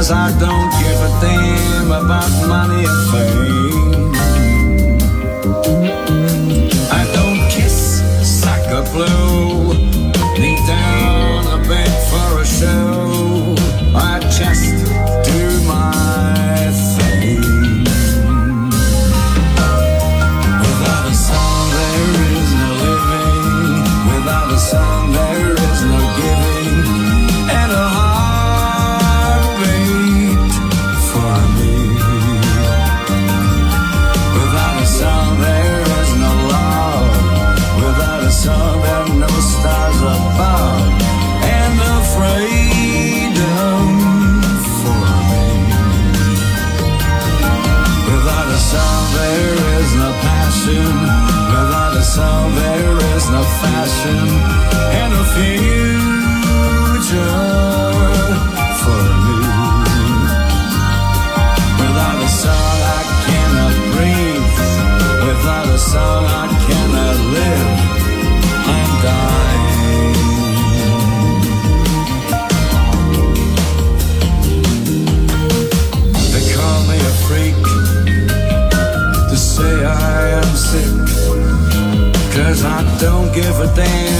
Cause I don't give a damn about money and fame. everything.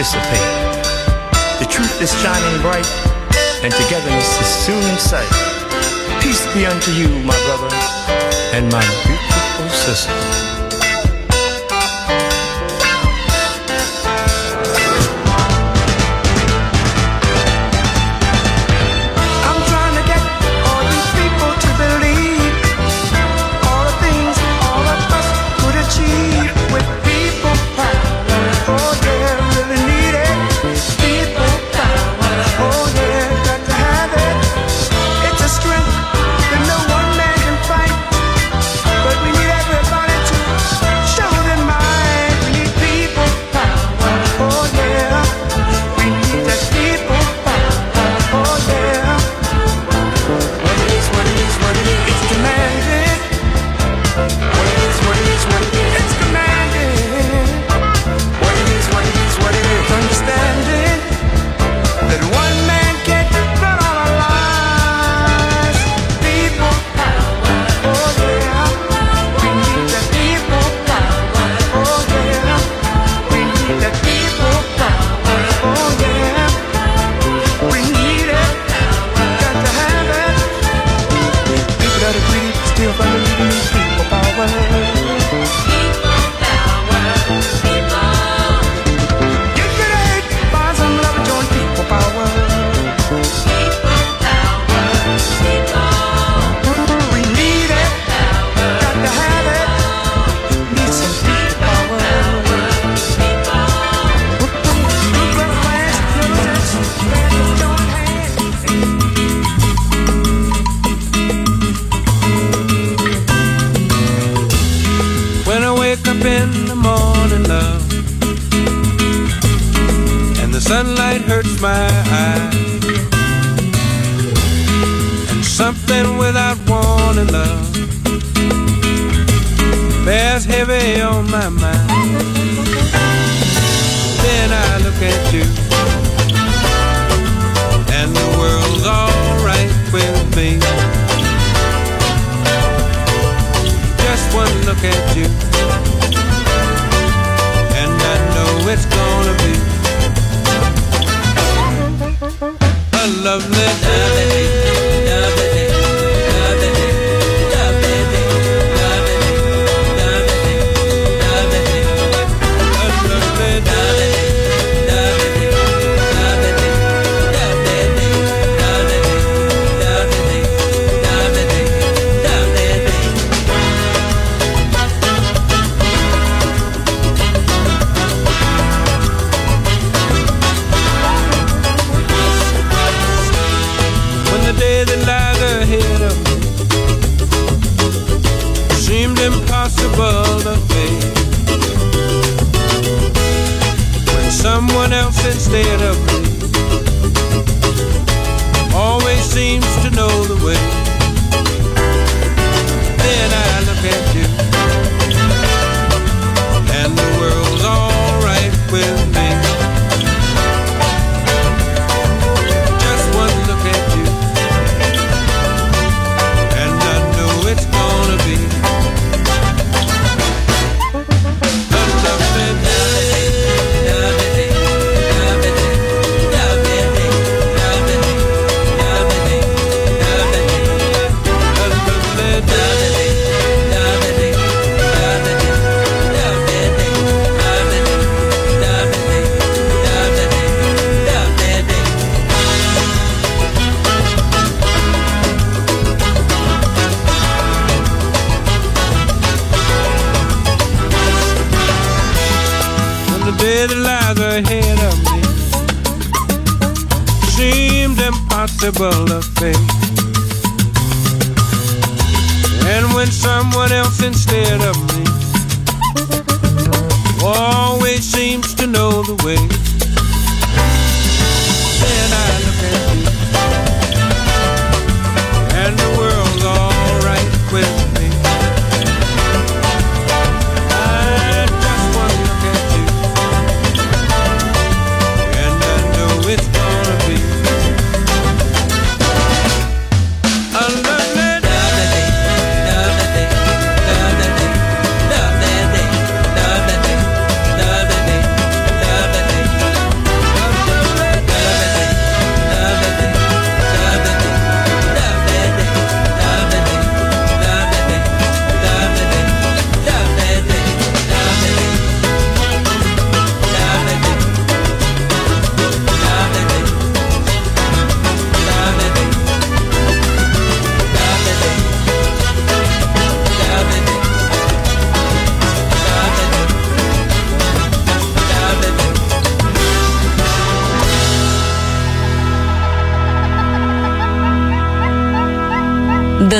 The truth is shining bright, and togetherness is soon in sight. Peace be unto you, my brother, and my beautiful sisters.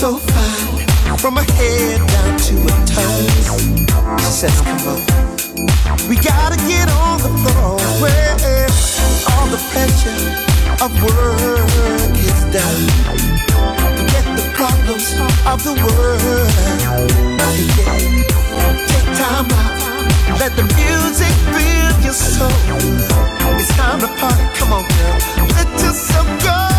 so fine from her head down to her toes. She says, Come on, we gotta get on the floor where all the pressure of work is done. Forget the problems of the world. Yeah. Take time out, let the music fill your soul. It's time to party, come on, girl. Let yourself go.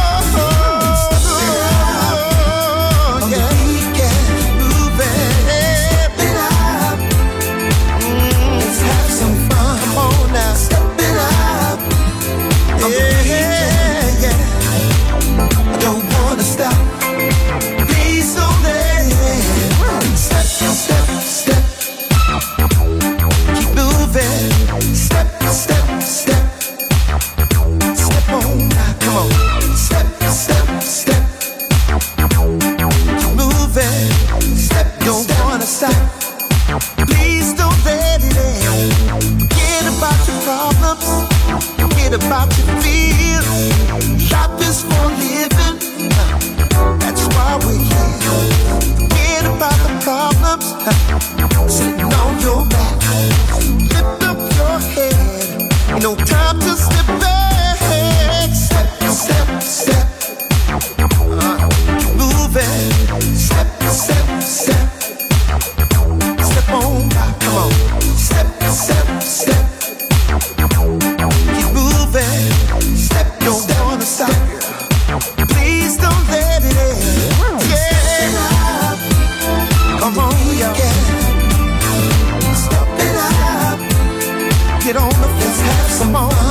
get on the fence, have some more.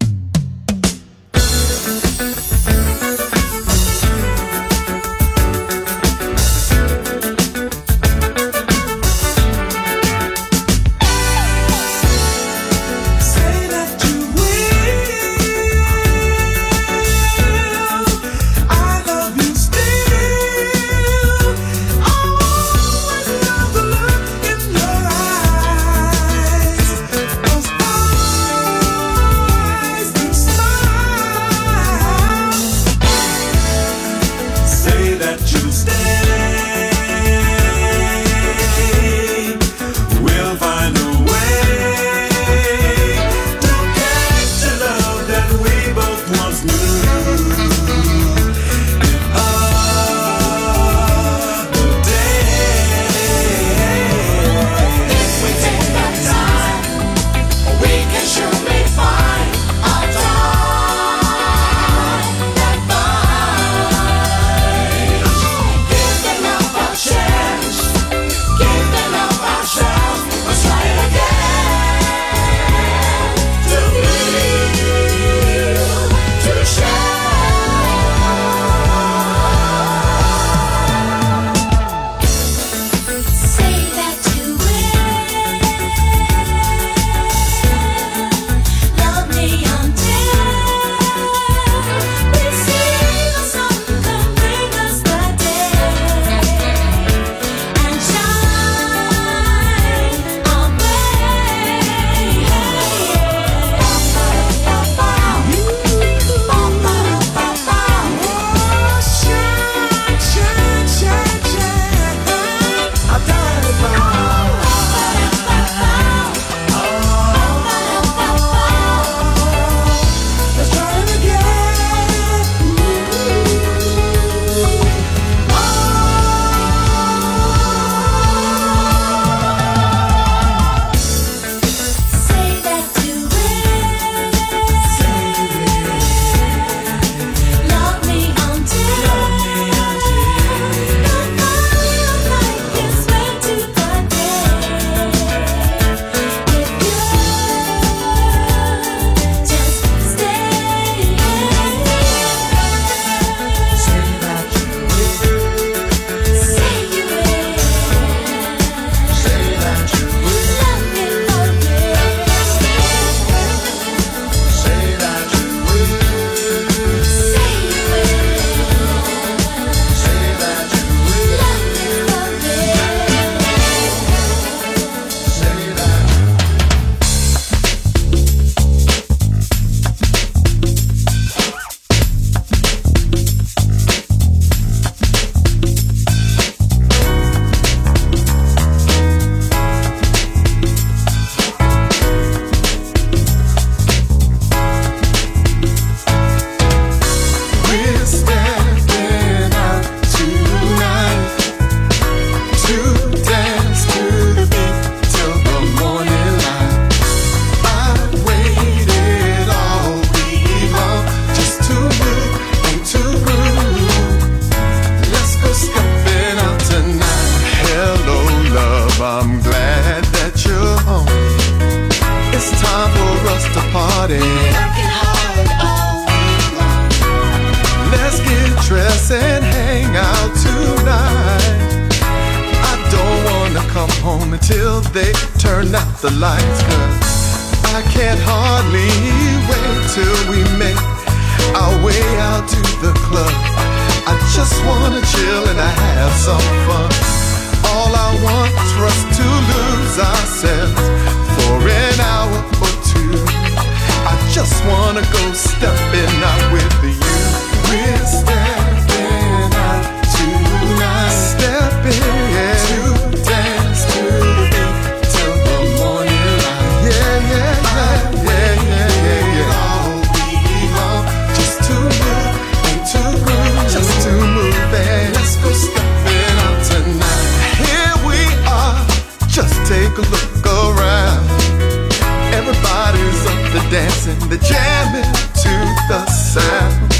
Dancing, the jamming to the sound.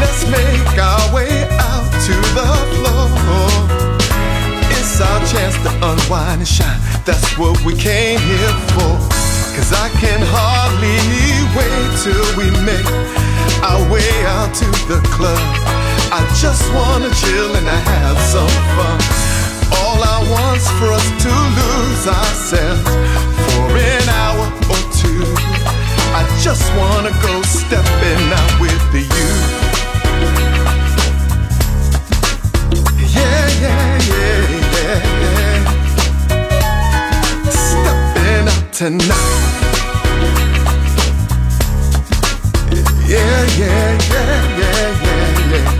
Let's make our way out to the floor. It's our chance to unwind and shine. That's what we came here for. Cause I can hardly wait till we make our way out to the club. I just wanna chill and I have some fun. All I want's for us to lose ourselves for an hour or two. Just wanna go stepping out with you. Yeah, yeah, yeah, yeah, yeah. Stepping out tonight. Yeah, yeah, yeah, yeah, yeah, yeah.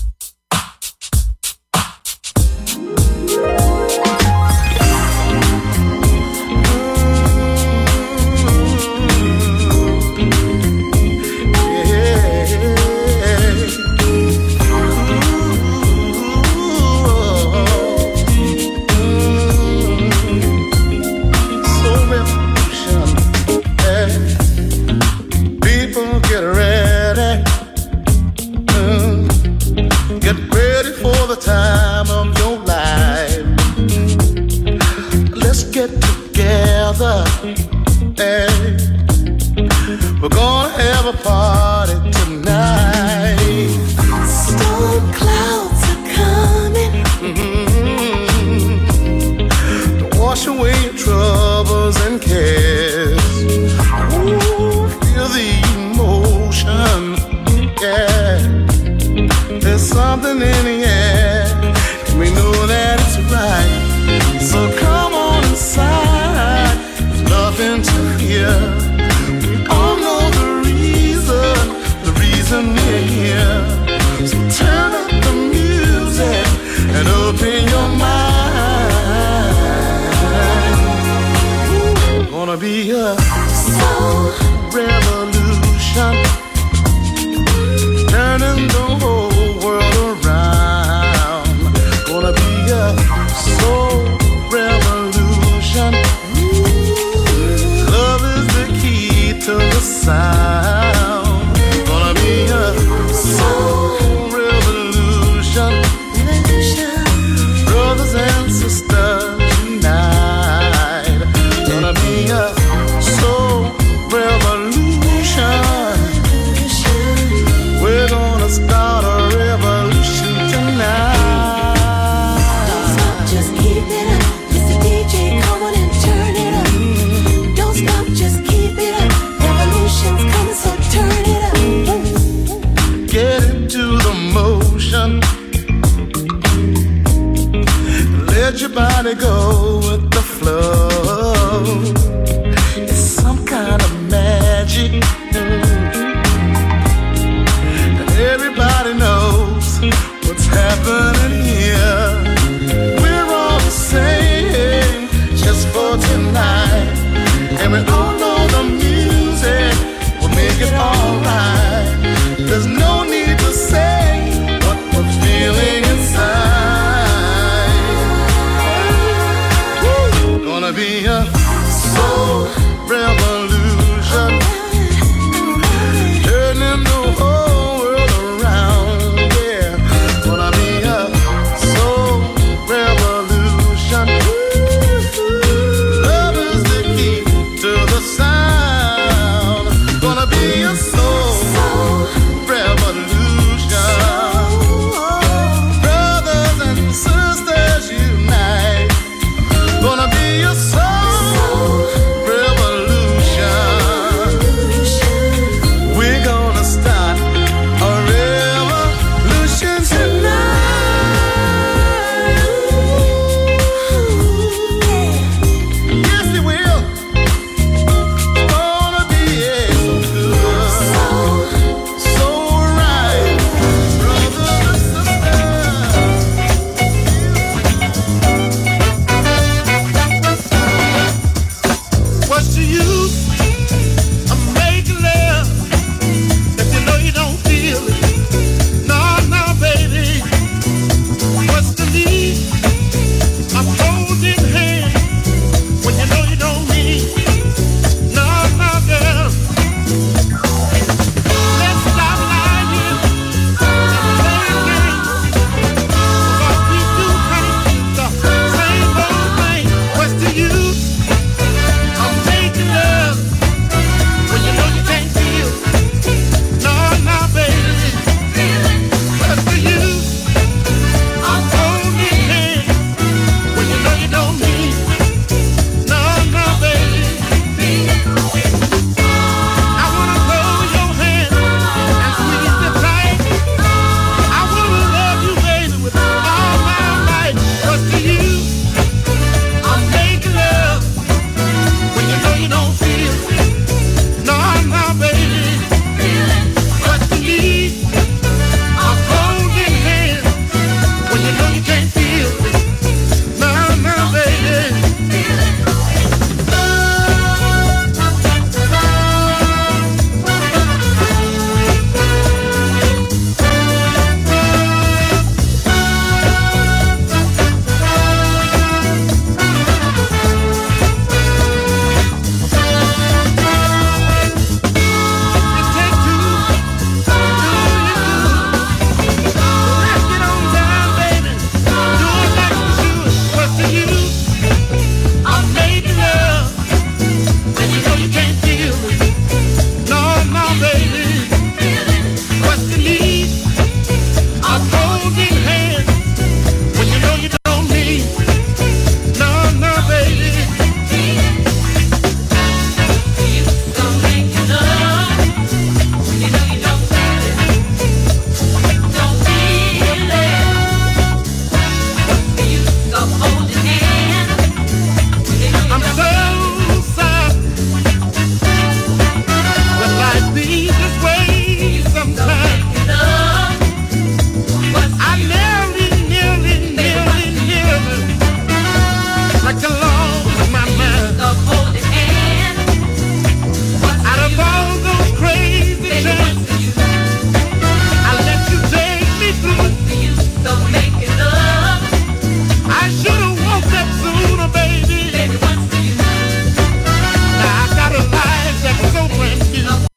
wasn't any